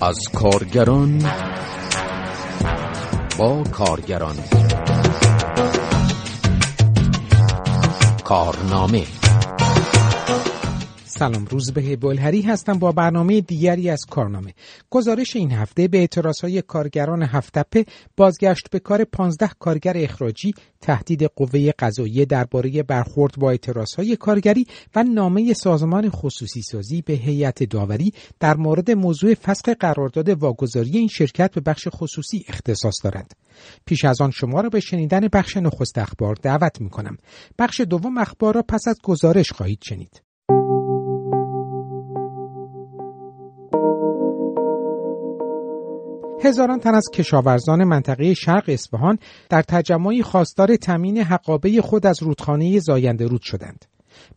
از کارگران با کارگران. کارنامه. سلام روز به بلهری هستم با برنامه دیگری از کارنامه. گزارش این هفته به های کارگران هفتپه بازگشت به کار 15 کارگر اخراجی تهدید قوه قضاییه درباره برخورد با های کارگری و نامه سازمان خصوصی سازی به هیئت داوری در مورد موضوع فسخ قرارداد واگذاری این شرکت به بخش خصوصی اختصاص دارد. پیش از آن شما را به شنیدن بخش نخست اخبار دعوت می کنم بخش دوم اخبار را پس از گزارش خواهید شنید. هزاران تن از کشاورزان منطقه شرق اصفهان در تجمعی خواستار تمین حقابه خود از رودخانه زاینده رود شدند.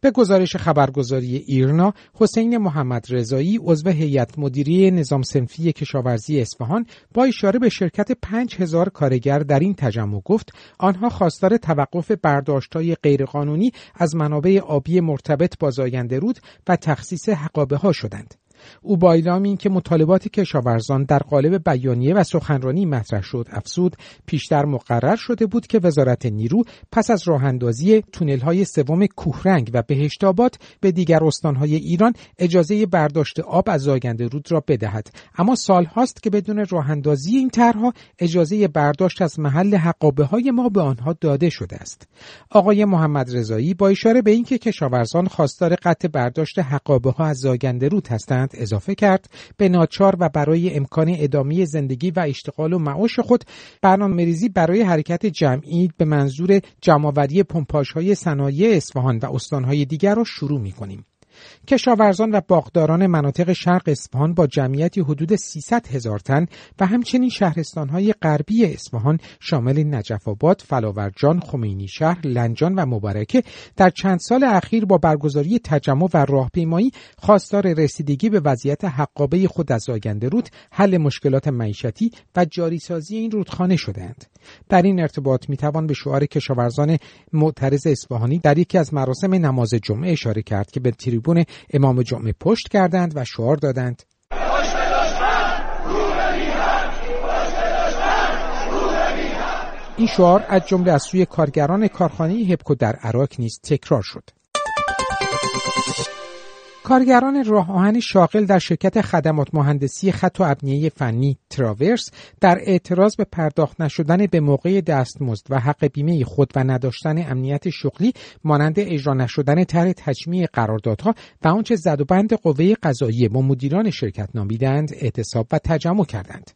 به گزارش خبرگزاری ایرنا حسین محمد رضایی عضو هیئت مدیری نظام سنفی کشاورزی اصفهان با اشاره به شرکت 5000 کارگر در این تجمع گفت آنها خواستار توقف برداشت‌های غیرقانونی از منابع آبی مرتبط با زاینده رود و تخصیص حقابه ها شدند. او با اعلام اینکه مطالبات کشاورزان در قالب بیانیه و سخنرانی مطرح شد افزود پیشتر مقرر شده بود که وزارت نیرو پس از راه اندازی تونل های سوم کوهرنگ و بهشت آباد به دیگر استانهای ایران اجازه برداشت آب از زاینده رود را بدهد. اما سال هاست که بدون راه اندازی این طرحها اجازه برداشت از محل حقابه های ما به آنها داده شده است. آقای محمد رضایی با اشاره به اینکه کشاورزان خواستار قطع برداشت حقابه ها از زاینده رود هستند اضافه کرد به ناچار و برای امکان ادامه زندگی و اشتغال و معاش خود برنامه ریزی برای حرکت جمعی به منظور جمعآوری پمپاژ های صنایع اصفهان و استانهای دیگر را شروع می کنیم. کشاورزان و باغداران مناطق شرق اصفهان با جمعیتی حدود 300 هزار تن و همچنین شهرستانهای غربی اصفهان شامل نجف آباد، فلاورجان، خمینی شهر، لنجان و مبارکه در چند سال اخیر با برگزاری تجمع و راهپیمایی خواستار رسیدگی به وضعیت حقابه خود از آینده رود، حل مشکلات معیشتی و جاریسازی این رودخانه شدهاند. در این ارتباط می‌توان به شعار کشاورزان معترض اصفهانی در یکی از مراسم نماز جمعه اشاره کرد که به تریبون امام جمعه پشت کردند و شعار دادند این شعار از جمله از سوی کارگران کارخانه هپکو در عراق نیز تکرار شد. کارگران راه آهن شاغل در شرکت خدمات مهندسی خط و ابنیه فنی تراورس در اعتراض به پرداخت نشدن به موقع دستمزد و حق بیمه خود و نداشتن امنیت شغلی مانند اجرا نشدن طرح تجمیع قراردادها و آنچه زد و بند قوه قضاییه با مدیران شرکت نامیدند اعتصاب و تجمع کردند.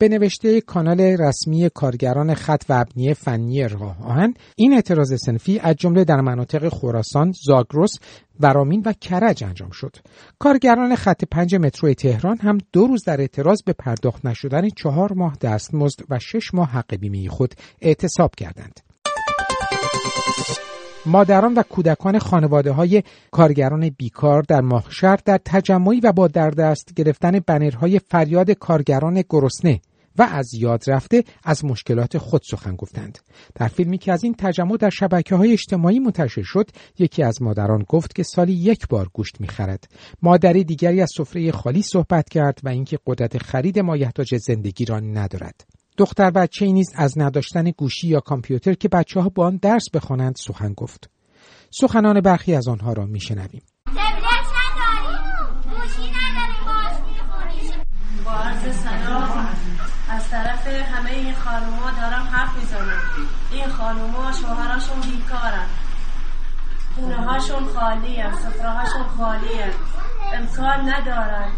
به نوشته کانال رسمی کارگران خط و ابنیه فنی راه آهن این اعتراض سنفی از جمله در مناطق خراسان، زاگرس، ورامین و کرج انجام شد. کارگران خط پنج مترو تهران هم دو روز در اعتراض به پرداخت نشدن چهار ماه دستمزد و شش ماه حق بیمه خود اعتصاب کردند. مادران و کودکان خانواده های کارگران بیکار در ماهشهر در تجمعی و با در دست گرفتن بنرهای فریاد کارگران گرسنه و از یاد رفته از مشکلات خود سخن گفتند. در فیلمی که از این تجمع در شبکه های اجتماعی منتشر شد، یکی از مادران گفت که سالی یک بار گوشت می‌خرد. مادری دیگری از سفره خالی صحبت کرد و اینکه قدرت خرید مایحتاج زندگی را ندارد. دختر بچه نیز از نداشتن گوشی یا کامپیوتر که بچه ها با آن درس بخوانند سخن گفت. سخنان برخی از آنها را میشنویم. طرف همه این خانوما دارم حرف می‌زنم. این خانوما شوهراشون بیکارن. خونه هاشون خالی سفره هاشون خالی هست امکان ندارن.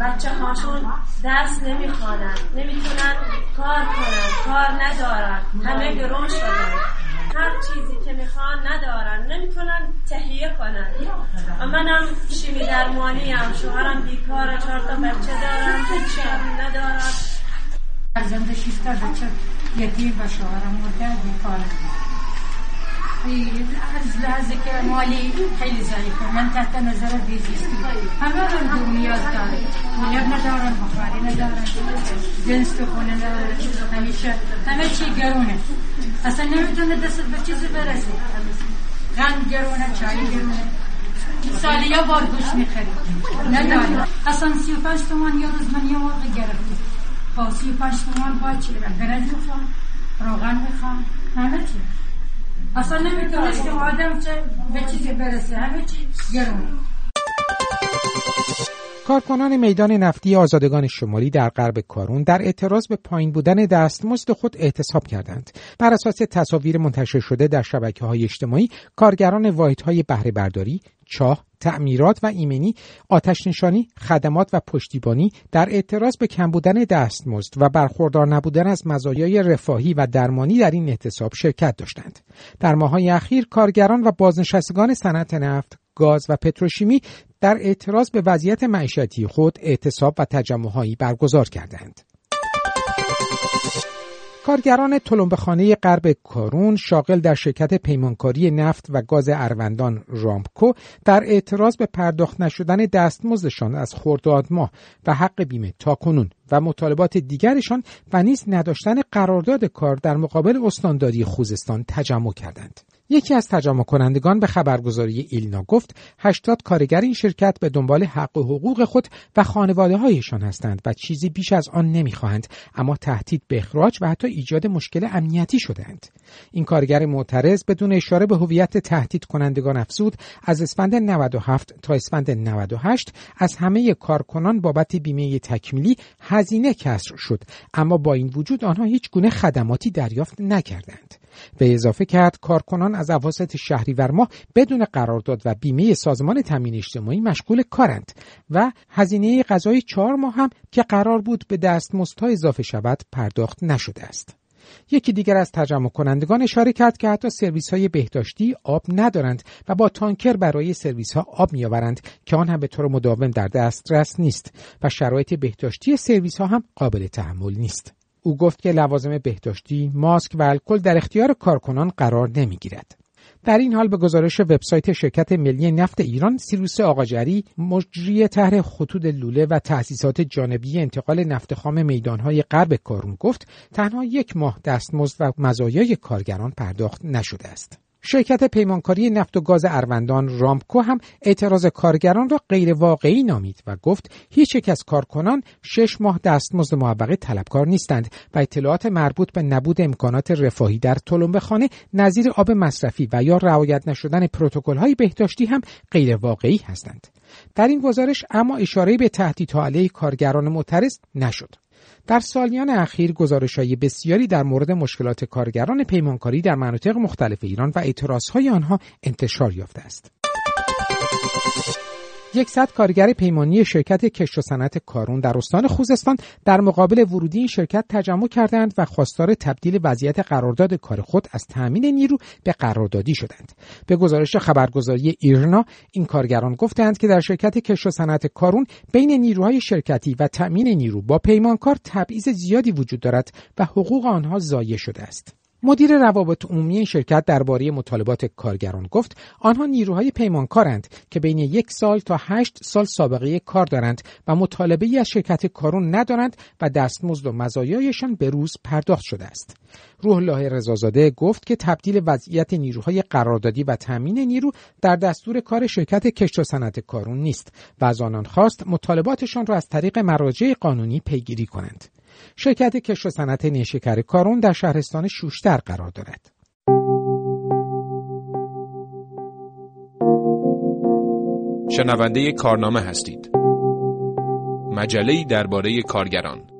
بچه هاشون درس نمی‌خوانن نمی‌تونن کار کنن کار ندارن. همه گرون شدن. هر چیزی که می‌خوان ندارن. نمی‌تونن تهیه کنن. و منم شیمی درمانی هم شوهرم بیکاره. چهار تا بچه دارم. بچه ندارم. فرزند شیفتا بچه یتیم و شوهرم مرده بیکاره از لحظه که مالی خیلی ضعیفه. من تحت نظر بیزیستی. همه هم دو نیاز داره پولر ندارن بخاری ندارن جنس تو خونه ندارن. همیشه همه چی گرونه. اصلا نمی‌تونه دست به چیزی برسه. غم گرونه چای گرونه. سالی یا بار گوش می‌خریم نداریم اصلا سی و پنج تومن یه روز من یه مرغ گرفتیم با سی و پنج تومن باید چی برم برنج می‌خوام روغن می‌خوام همه چی. اصلا نمی‌تونستیم آدم چه به چیزی برسه؟ همه چی. گرونه کارکنان میدان نفتی آزادگان شمالی در غرب کارون در اعتراض به پایین بودن دستمزد خود اعتصاب کردند. بر اساس تصاویر منتشر شده در شبکه های اجتماعی، کارگران واحدهای بهره برداری، چاه، تعمیرات و ایمنی، آتش نشانی، خدمات و پشتیبانی در اعتراض به کم بودن دستمزد و برخوردار نبودن از مزایای رفاهی و درمانی در این اعتصاب شرکت داشتند. در ماههای اخیر کارگران و بازنشستگان صنعت نفت گاز و پتروشیمی در اعتراض به وضعیت معیشتی خود اعتصاب و تجمعهایی برگزار کردند. کارگران خانه غرب کارون شاغل در شرکت پیمانکاری نفت و گاز اروندان رامکو در اعتراض به پرداخت نشدن دستمزدشان از خرداد ماه و حق بیمه تاکنون و مطالبات دیگرشان و نیز نداشتن قرارداد کار در مقابل استانداری خوزستان تجمع کردند. یکی از تجمع کنندگان به خبرگزاری ایلنا گفت 80 کارگر این شرکت به دنبال حق و حقوق خود و خانواده هایشان هستند و چیزی بیش از آن نمی‌خواهند اما تهدید به اخراج و حتی ایجاد مشکل امنیتی شدند این کارگر معترض بدون اشاره به هویت تهدید کنندگان افزود از اسفند 97 تا اسفند 98 از همه کارکنان بابت بیمه تکمیلی هزینه کسر شد اما با این وجود آنها هیچ گونه خدماتی دریافت نکردند. به اضافه کرد کارکنان از اواسط شهریور ماه بدون قرارداد و بیمه سازمان تامین اجتماعی مشغول کارند و هزینه غذای چهار ماه هم که قرار بود به دستمزدها اضافه شود پرداخت نشده است. یکی دیگر از تجمع کنندگان اشاره کرد که حتی سرویس های بهداشتی آب ندارند و با تانکر برای سرویس ها آب میآورند که آن هم به طور مداوم در دسترس نیست و شرایط بهداشتی سرویس ها هم قابل تحمل نیست. او گفت که لوازم بهداشتی، ماسک و الکل در اختیار کارکنان قرار نمی‌گیرد. در این حال به گزارش وبسایت شرکت ملی نفت ایران سیروس آقاجری مجری طرح خطوط لوله و تأسیسات جانبی انتقال نفت خام میدانهای غرب کارون گفت تنها یک ماه دستمزد و مزایای کارگران پرداخت نشده است. شرکت پیمانکاری نفت و گاز اروندان رامکو هم اعتراض کارگران را غیر واقعی نامید و گفت هیچ یک از کارکنان شش ماه دستمزد موبقه طلبکار نیستند و اطلاعات مربوط به نبود امکانات رفاهی در خانه نظیر آب مصرفی و یا رعایت نشدن های بهداشتی هم غیر واقعی هستند. در این گزارش اما اشاره به تهدیدها علیه کارگران معترض نشد. در سالیان اخیر های بسیاری در مورد مشکلات کارگران پیمانکاری در مناطق مختلف ایران و های آنها انتشار یافته است. یکصد کارگر پیمانی شرکت کشت و صنعت کارون در استان خوزستان در مقابل ورودی این شرکت تجمع کردند و خواستار تبدیل وضعیت قرارداد کار خود از تأمین نیرو به قراردادی شدند. به گزارش خبرگزاری ایرنا این کارگران گفتند که در شرکت کشت و صنعت کارون بین نیروهای شرکتی و تأمین نیرو با پیمانکار تبعیض زیادی وجود دارد و حقوق آنها ضایع شده است. مدیر روابط عمومی شرکت درباره مطالبات کارگران گفت آنها نیروهای پیمانکارند که بین یک سال تا هشت سال سابقه کار دارند و مطالبه از شرکت کارون ندارند و دستمزد و مزایایشان به روز پرداخت شده است. روح الله رضازاده گفت که تبدیل وضعیت نیروهای قراردادی و تامین نیرو در دستور کار شرکت کشت و صنعت کارون نیست و از آنان خواست مطالباتشان را از طریق مراجع قانونی پیگیری کنند. شرکت کشت و صنعت نیشکر کارون در شهرستان شوشتر قرار دارد. شنونده کارنامه هستید. مجله درباره کارگران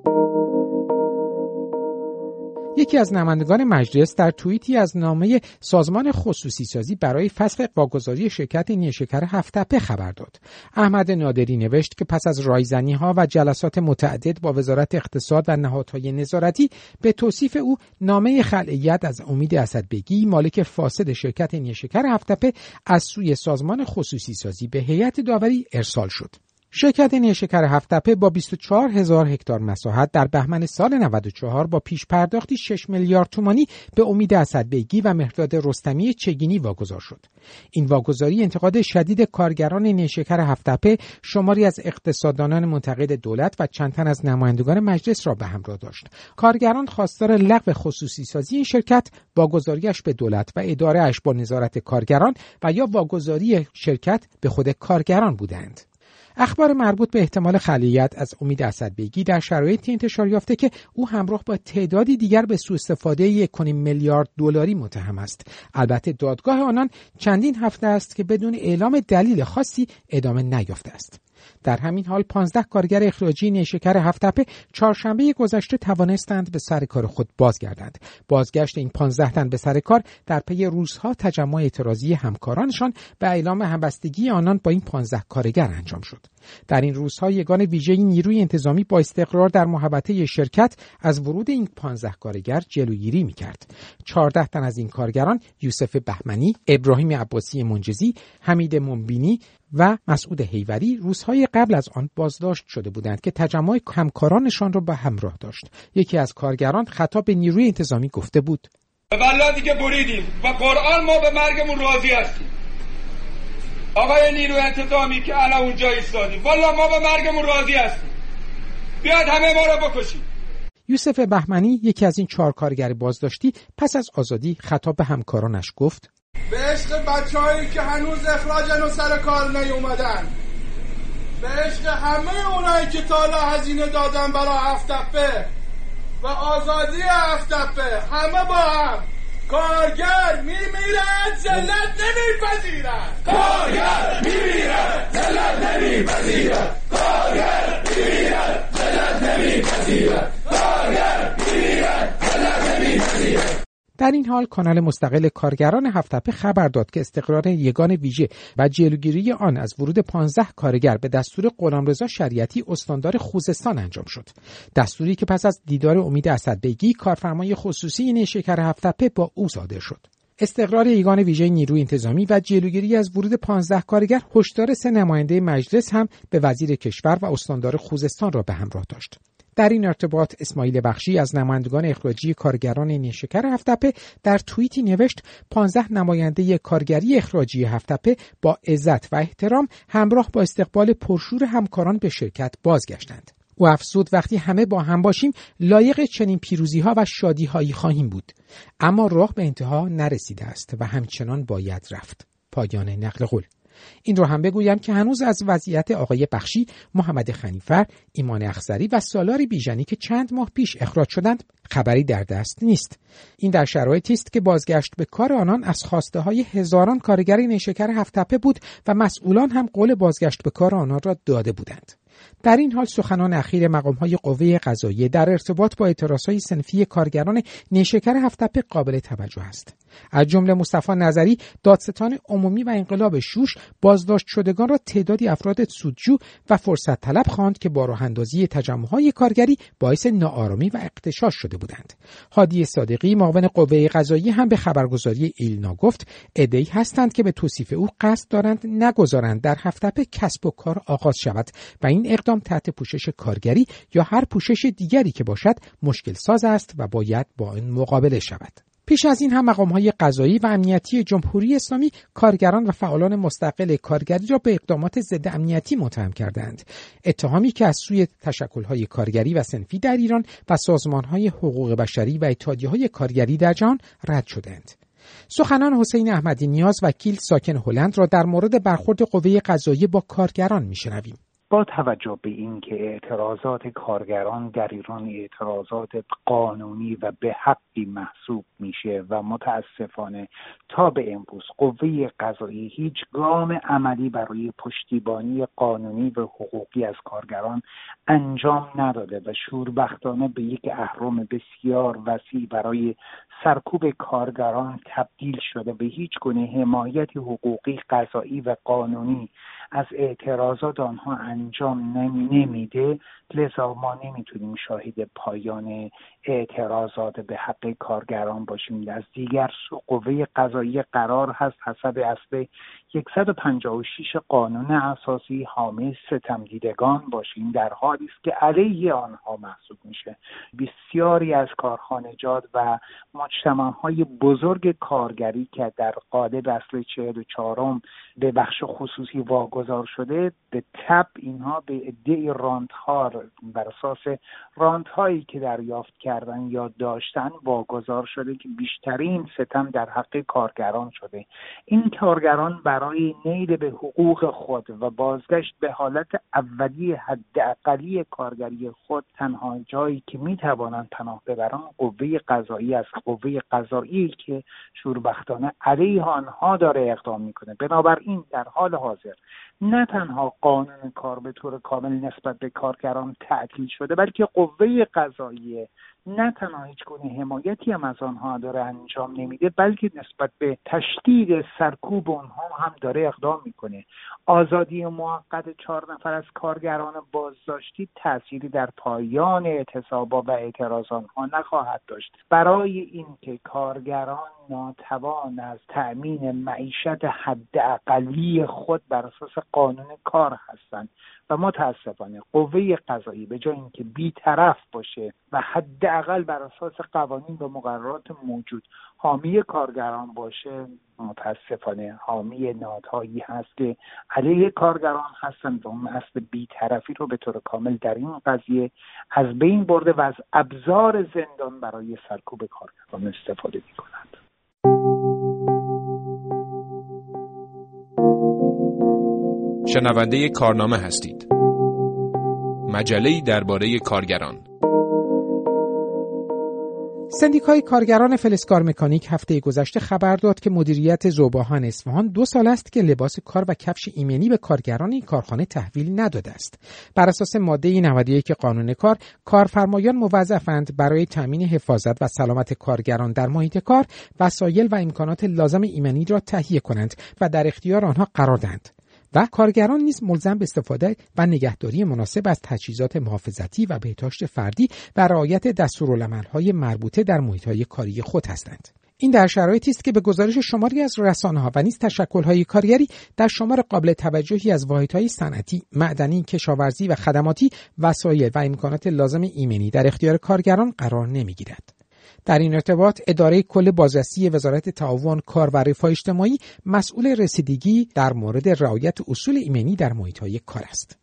یکی از نمایندگان مجلس در توییتی از نامه سازمان خصوصی سازی برای فسخ واگذاری شرکت نیشکر هفتپه خبر داد. احمد نادری نوشت که پس از رایزنی ها و جلسات متعدد با وزارت اقتصاد و نهادهای نظارتی به توصیف او نامه خلعیت از امید اسدبگی مالک فاسد شرکت نیشکر هفتپه از سوی سازمان خصوصی سازی به هیئت داوری ارسال شد. شرکت نیشکر هفتپه با 24 هزار هکتار مساحت در بهمن سال 94 با پیش پرداختی 6 میلیارد تومانی به امید اسدبیگی و مهرداد رستمی چگینی واگذار شد. این واگذاری انتقاد شدید کارگران نیشکر هفتپه شماری از اقتصاددانان منتقد دولت و چند تن از نمایندگان مجلس را به همراه داشت. کارگران خواستار لغو خصوصی سازی این شرکت واگذاریش به دولت و ادارهش با نظارت کارگران و یا واگذاری شرکت به خود کارگران بودند. اخبار مربوط به احتمال خلیت از امید اسدبیگی در شرایطی انتشار یافته که او همراه با تعدادی دیگر به سوء استفاده یک میلیارد دلاری متهم است. البته دادگاه آنان چندین هفته است که بدون اعلام دلیل خاصی ادامه نیافته است. در همین حال 15 کارگر اخراجی نیشکر هفتپه چهارشنبه گذشته توانستند به سر کار خود بازگردند. بازگشت این 15 تن به سر کار در پی روزها تجمع اعتراضی همکارانشان و اعلام همبستگی آنان با این 15 کارگر انجام شد. در این روزها یگان ویژه نیروی انتظامی با استقرار در محبته شرکت از ورود این 15 کارگر جلوگیری می‌کرد. 14 تن از این کارگران یوسف بهمنی، ابراهیم عباسی منجزی، حمید منبینی و مسعود حیوری روزهای قبل از آن بازداشت شده بودند که تجمع همکارانشان را به همراه داشت. یکی از کارگران خطاب به نیروی انتظامی گفته بود. به بلادی که بریدیم و قرآن ما به مرگمون راضی هستیم. آقای نیروی انتظامی که الان اونجا ایستادیم. والا ما به مرگمون راضی هستیم. بیاد همه ما را بکشیم. یوسف بهمنی یکی از این چهار کارگر بازداشتی پس از آزادی خطاب به همکارانش گفت. به عشق بچه که هنوز اخراجن و سر کار نیومدن. به عشق همه اونایی که تالا هزینه دادن برای هفتپه و آزادی هفتپه همه با هم. کارگر میمیرد زلت نمیپذیرد کارگر میمیرد زلت نمیپذیرد کارگر میمیرد زلت نمیپذیرد کارگر میمیرد زلت نمیپذیرد در این حال کانال مستقل کارگران هفتپه خبر داد که استقرار یگان ویژه و جلوگیری آن از ورود 15 کارگر به دستور غلامرضا شریعتی استاندار خوزستان انجام شد. دستوری که پس از دیدار امید اسدبیگی کارفرمای خصوصی نیشکر هفتپه با او صادر شد. استقرار یگان ویژه نیروی انتظامی و جلوگیری از ورود 15 کارگر هشدار سه نماینده مجلس هم به وزیر کشور و استاندار خوزستان را به همراه داشت. در این ارتباط اسماعیل بخشی از نمایندگان اخراجی کارگران نیشکر هفتپه در توییتی نوشت 15 نماینده کارگری اخراجی هفتپه با عزت و احترام همراه با استقبال پرشور همکاران به شرکت بازگشتند. او افزود وقتی همه با هم باشیم لایق چنین پیروزی ها و شادی هایی خواهیم بود. اما راه به انتها نرسیده است و همچنان باید رفت. پایان نقل قول. این رو هم بگویم که هنوز از وضعیت آقای بخشی، محمد خنیفر، ایمان اخزری و سالاری بیژنی که چند ماه پیش اخراج شدند خبری در دست نیست. این در شرایطی است که بازگشت به کار آنان از خواسته های هزاران کارگر نیشکر هفتپه بود و مسئولان هم قول بازگشت به کار آنان را داده بودند. در این حال سخنان اخیر مقام های قوه قضاییه در ارتباط با اعتراض های سنفی کارگران نیشکر هفتپه قابل توجه است. از جمله مصطفی نظری دادستان عمومی و انقلاب شوش بازداشت شدگان را تعدادی افراد سودجو و فرصت طلب خواند که با راه اندازی های کارگری باعث ناآرامی و اقتشاش شده بودند. هادی صادقی معاون قوه قضایی هم به خبرگزاری ایلنا گفت عدهای هستند که به توصیف او قصد دارند نگذارند در هفتپه کسب و کار آغاز شود و این اقدام تحت پوشش کارگری یا هر پوشش دیگری که باشد مشکل ساز است و باید با این مقابله شود. پیش از این هم مقام های قضایی و امنیتی جمهوری اسلامی کارگران و فعالان مستقل کارگری را به اقدامات ضد امنیتی متهم کردند اتهامی که از سوی تشکل های کارگری و سنفی در ایران و سازمان های حقوق بشری و اتحادیه های کارگری در جهان رد شدند سخنان حسین احمدی نیاز وکیل ساکن هلند را در مورد برخورد قوه قضایی با کارگران میشنویم. با توجه به اینکه اعتراضات کارگران در ایران اعتراضات قانونی و به حقی محسوب میشه و متاسفانه تا به امروز قوه قضایی هیچ گام عملی برای پشتیبانی قانونی و حقوقی از کارگران انجام نداده و شوربختانه به یک اهرم بسیار وسیع برای سرکوب کارگران تبدیل شده. به هیچ گونه حمایت حقوقی قضایی و قانونی از اعتراضات آنها انجام نمیده لذا ما نمی‌تونیم شاهد پایان اعتراضات به حق کارگران باشیم. از دیگر قوه قضایی قرار هست حسب اصل 156 قانون اساسی حامی ستم دیدگان باشیم در حالی است که علیه آنها محسوب میشه. بسیاری از کارخانجات و های بزرگ کارگری که در قالب اصل چهل و چهارم به بخش خصوصی واگذار شده به تب اینها به عده راندخار بر اساس راندهایی که دریافت کردن یا داشتن واگذار شده که بیشترین ستم در حق کارگران شده. این کارگران برای نیل به حقوق خود و بازگشت به حالت اولی حداقلی کارگری خود تنها جایی که می توانند پناه ببرند قوه قضایی است. قوه قضایی که شوربختانه علیه آنها داره اقدام می‌کنه. بنابراین در حال حاضر نه تنها قانون کار به طور کامل نسبت به کارگران تعطیل شده بلکه قوه قضایی نه تنها هیچ گونه حمایتی هم از آنها داره انجام نمیده بلکه نسبت به تشدید سرکوب اونها هم داره اقدام می‌کنه. آزادی موقت چهار نفر از کارگران بازداشتی تأثیری در پایان اعتصابا و اعتراض آنها نخواهد داشت. برای اینکه کارگران ناتوان از تأمین معیشت حداقلی خود بر اساس قانون کار هستند و متاسفانه قوه قضایی به جای اینکه بیطرف باشه و حداقل بر اساس قوانین و مقررات موجود حامی کارگران باشه متاسفانه حامی نادهایی هست که علیه کارگران هستند و اون اصل بیطرفی رو به طور کامل در این قضیه از بین برده و از ابزار زندان برای سرکوب کارگران استفاده می کنند. شنونده کارنامه هستید مجله درباره کارگران سندیکای کارگران فلزکار مکانیک هفته گذشته خبر داد که مدیریت زوباهان اصفهان دو سال است که لباس کار و کفش ایمنی به کارگران این کارخانه تحویل نداده است. بر اساس ماده 91 قانون کار، کارفرمایان موظفند برای تامین حفاظت و سلامت کارگران در محیط کار وسایل و امکانات لازم ایمنی را تهیه کنند و در اختیار آنها قرار دهند. و کارگران نیز ملزم به استفاده و نگهداری مناسب از تجهیزات محافظتی و بهداشت فردی و رعایت دستورالعملهای مربوطه در محیطهای کاری خود هستند. این در شرایطی است که به گزارش شماری از رسانه و نیز تشکل‌های کارگری در شمار قابل توجهی از واحدهای صنعتی، معدنی، کشاورزی و خدماتی وسایل و امکانات لازم ایمنی در اختیار کارگران قرار نمی‌گیرد. در این ارتباط اداره کل بازرسی وزارت تعاون کار و رفاه اجتماعی مسئول رسیدگی در مورد رعایت اصول ایمنی در های کار است.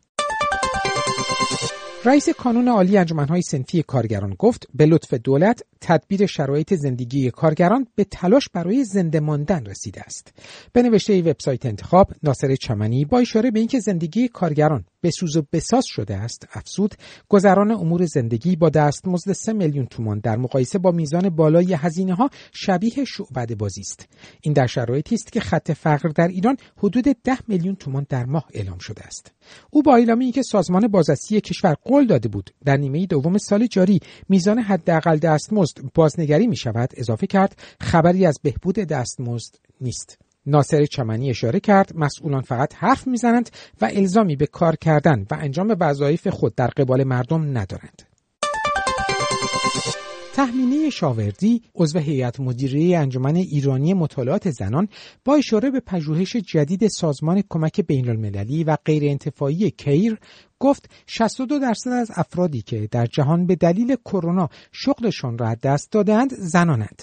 رئیس کانون عالی انجمنهای سنفی کارگران گفت به لطف دولت تدبیر شرایط زندگی کارگران به تلاش برای زنده ماندن رسیده است. به نوشته وبسایت انتخاب ناصر چمنی با اشاره به اینکه زندگی کارگران به سوز و بساز شده است. افزود گذران امور زندگی با دستمزد 3 میلیون تومان در مقایسه با میزان بالای هزینه ها شبیه شعبده بازی است. این در شرایطی است که خط فقر در ایران حدود 10 میلیون تومان در ماه اعلام شده است. او با اعلامی اینکه سازمان بازرسی کشور قول داده بود در نیمه دوم سال جاری میزان حداقل دستمزد بازنگری می شود اضافه کرد خبری از بهبود دستمزد نیست. ناصر چمنی اشاره کرد مسئولان فقط حرف می‌زنند و الزامی به کار کردن و انجام وظایف خود در قبال مردم ندارند. تحمینه شاوردی عضو هیئت مدیره انجمن ایرانی مطالعات زنان با اشاره به پژوهش جدید سازمان کمک بین المللی و غیر انتفاعی کیر گفت 62 درصد از افرادی که در جهان به دلیل کرونا شغلشان را دست دادند زنانند.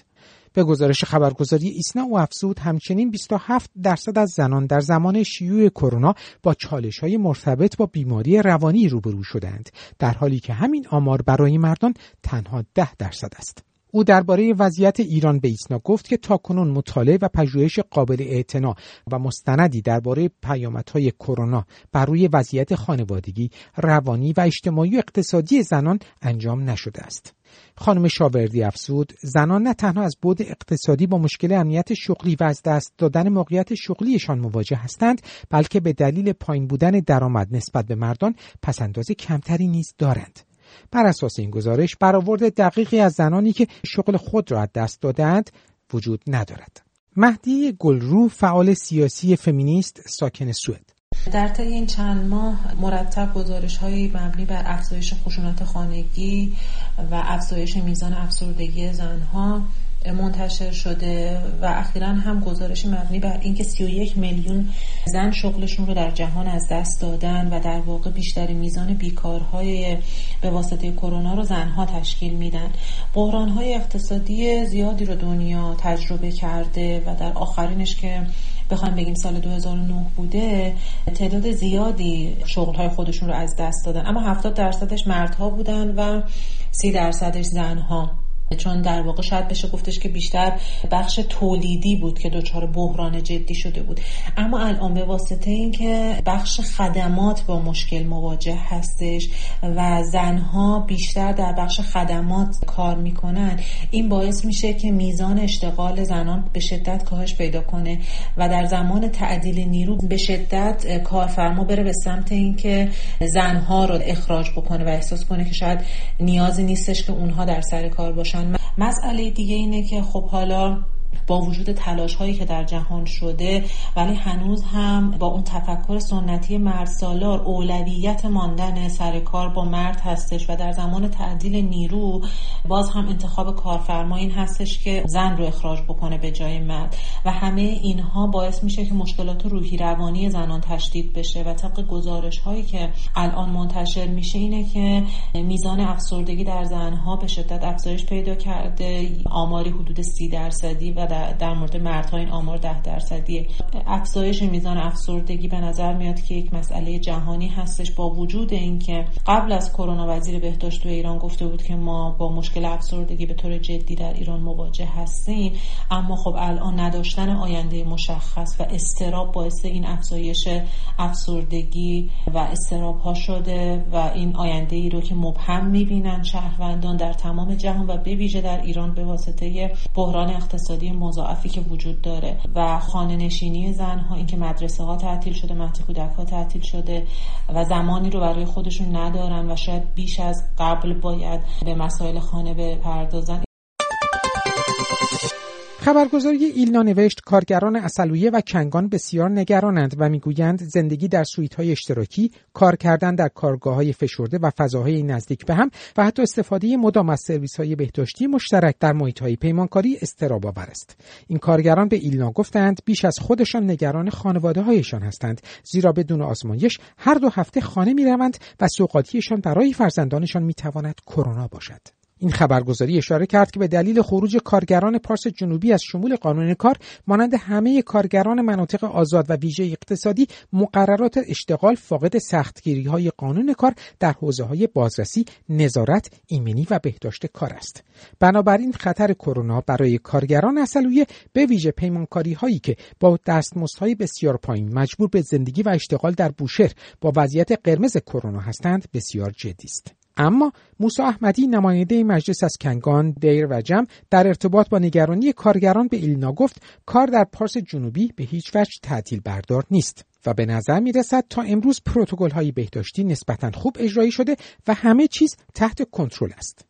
به گزارش خبرگزاری ایسنا و افزود همچنین 27 درصد از زنان در زمان شیوع کرونا با چالش های مرتبط با بیماری روانی روبرو شدند در حالی که همین آمار برای مردان تنها 10 درصد است. او درباره وضعیت ایران به ایسنا گفت که تاکنون مطالعه و پژوهش قابل اعتنا و مستندی درباره پیامدهای کرونا بر روی وضعیت خانوادگی، روانی و اجتماعی و اقتصادی زنان انجام نشده است. خانم شاوردی افزود زنان نه تنها از بود اقتصادی با مشکل امنیت شغلی و از دست دادن موقعیت شغلیشان مواجه هستند بلکه به دلیل پایین بودن درآمد نسبت به مردان پسنداز کمتری نیز دارند بر اساس این گزارش برآورد دقیقی از زنانی که شغل خود را از دست دادند وجود ندارد. مهدی گلرو فعال سیاسی فمینیست ساکن سوئد. در طی این چند ماه مرتب گزارش های مبنی بر افزایش خشونت خانگی و افزایش میزان افسردگی زنها منتشر شده و اخیرا هم گزارش مبنی بر اینکه 31 میلیون زن شغلشون رو در جهان از دست دادن و در واقع بیشتر میزان بیکارهای به واسطه کرونا رو زنها تشکیل میدن. بحرانهای اقتصادی زیادی رو دنیا تجربه کرده و در آخرینش که بخوایم بگیم سال 2009 بوده تعداد زیادی شغلهای خودشون رو از دست دادن. اما 70 درصدش مردها بودن و 30 درصدش زنها. چون در واقع شاید بشه گفتش که بیشتر بخش تولیدی بود که دچار بحران جدی شده بود. اما الان به واسطه اینکه بخش خدمات با مشکل مواجه هستش و زنها بیشتر در بخش خدمات کار می‌کنن این باعث میشه که میزان اشتغال زنان به شدت کاهش پیدا کنه و در زمان تعدیل نیرو به شدت کارفرما بره به سمت اینکه زنها رو اخراج بکنه و احساس کنه که شاید نیازی نیستش که اونها در سر کار باشن. مسئله دیگه اینه که خب حالا با وجود تلاش هایی که در جهان شده ولی هنوز هم با اون تفکر سنتی مرد سالار اولویت ماندن سر کار با مرد هستش و در زمان تعدیل نیرو باز هم انتخاب کارفرما این هستش که زن رو اخراج بکنه به جای مرد. و همه اینها باعث میشه که مشکلات روحی روانی زنان تشدید بشه و طبق گزارش هایی که الان منتشر میشه اینه که میزان افسردگی در زنها به شدت افزایش پیدا کرده آماری حدود سی درصدی و در, مورد مردها این آمار ده درصدیه. افزایش میزان افسردگی به نظر میاد که یک مسئله جهانی هستش با وجود اینکه قبل از کرونا وزیر بهداشت تو ایران گفته بود که ما با مشکل افسردگی به طور جدی در ایران مواجه هستیم اما خب الان نداشتن آینده مشخص و استراب باعث این افزایش افسردگی و استراب ها شده و این آینده ای رو که مبهم می‌بینن شهروندان در تمام جهان و به ویژه در ایران به واسطه بحران اقتصادی مضاعفی که وجود داره و خانه نشینی زنها اینکه مدرسه ها تعطیل شده مهد کودک ها تعطیل شده و زمانی رو برای خودشون ندارن و شاید بیش از قبل باید به مسائل خانه بپردازن. خبرگزاری ایلنا نوشت کارگران اصلویه و کنگان بسیار نگرانند و می‌گویند زندگی در سویت های اشتراکی، کار کردن در کارگاه های فشرده و فضاهای نزدیک به هم و حتی استفاده مدام از سرویس های بهداشتی مشترک در محیط های پیمانکاری استراب آور است. این کارگران به ایلنا گفتند بیش از خودشان نگران خانواده هایشان هستند زیرا بدون آزمایش هر دو هفته خانه می روند و سوقاتیشان برای فرزندانشان می تواند کرونا باشد. این خبرگزاری اشاره کرد که به دلیل خروج کارگران پارس جنوبی از شمول قانون کار مانند همه کارگران مناطق آزاد و ویژه اقتصادی مقررات اشتغال فاقد سختگیری های قانون کار در حوزه های بازرسی، نظارت، ایمنی و بهداشت کار است. بنابراین خطر کرونا برای کارگران اصلویه به ویژه پیمانکاری هایی که با دستمزدهای بسیار پایین مجبور به زندگی و اشتغال در بوشهر با وضعیت قرمز کرونا هستند بسیار جدی است. اما موسی احمدی نماینده مجلس از کنگان، دیر و جم در ارتباط با نگرانی کارگران به ایلنا گفت کار در پارس جنوبی به هیچ وجه تعطیل بردار نیست و به نظر می رسد تا امروز پروتکل های بهداشتی نسبتا خوب اجرایی شده و همه چیز تحت کنترل است.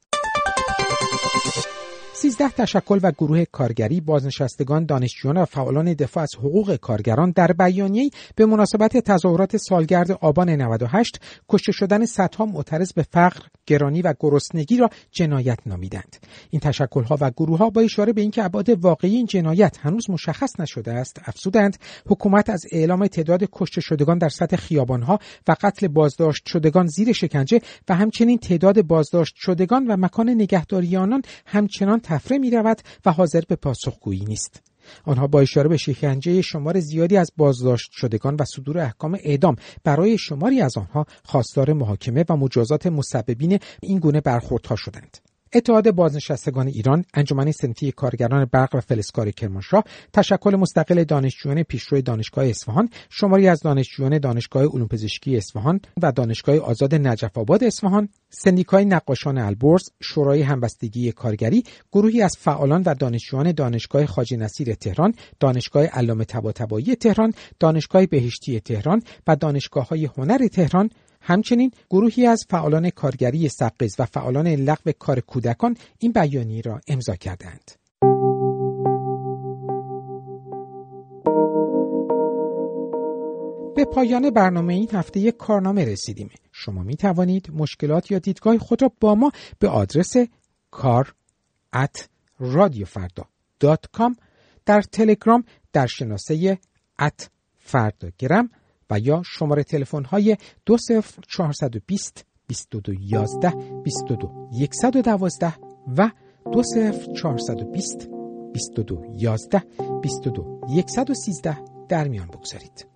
سیزده تشکل و گروه کارگری بازنشستگان دانشجویان و فعالان دفاع از حقوق کارگران در بیانیه‌ای به مناسبت تظاهرات سالگرد آبان 98 کشته شدن صدها معترض به فقر، گرانی و گرسنگی را جنایت نامیدند. این تشکل‌ها و گروه‌ها با اشاره به اینکه ابعاد واقعی این جنایت هنوز مشخص نشده است، افزودند حکومت از اعلام تعداد کشته شدگان در سطح خیابان‌ها و قتل بازداشت شدگان زیر شکنجه و همچنین تعداد بازداشت شدگان و مکان نگهداری آنان همچنان تفره می رود و حاضر به پاسخگویی نیست. آنها با اشاره به شکنجه شمار زیادی از بازداشت شدگان و صدور احکام اعدام برای شماری از آنها خواستار محاکمه و مجازات مسببین این گونه برخوردها شدند. اتحاد بازنشستگان ایران، انجمن سنفی کارگران برق و فلزکار کرمانشاه، تشکل مستقل دانشجویان پیشرو دانشگاه اصفهان، شماری از دانشجویان دانشگاه علوم پزشکی اصفهان و دانشگاه آزاد نجف آباد اصفهان، سندیکای نقاشان البرز، شورای همبستگی کارگری، گروهی از فعالان و دانشجویان دانشگاه خواجه نصیر تهران، دانشگاه علامه طباطبایی تهران، دانشگاه بهشتی تهران و دانشگاه های هنر تهران همچنین گروهی از فعالان کارگری سقز و فعالان لغو کار کودکان این بیانیه را امضا کردند. به پایان برنامه این هفته یک کارنامه رسیدیم. شما می توانید مشکلات یا دیدگاه خود را با ما به آدرس کار در تلگرام در شناسه ات فرداگرم و یا شماره تلفن های 20420 2211 22 112 و 20420 2211 22 113 در میان بگذارید.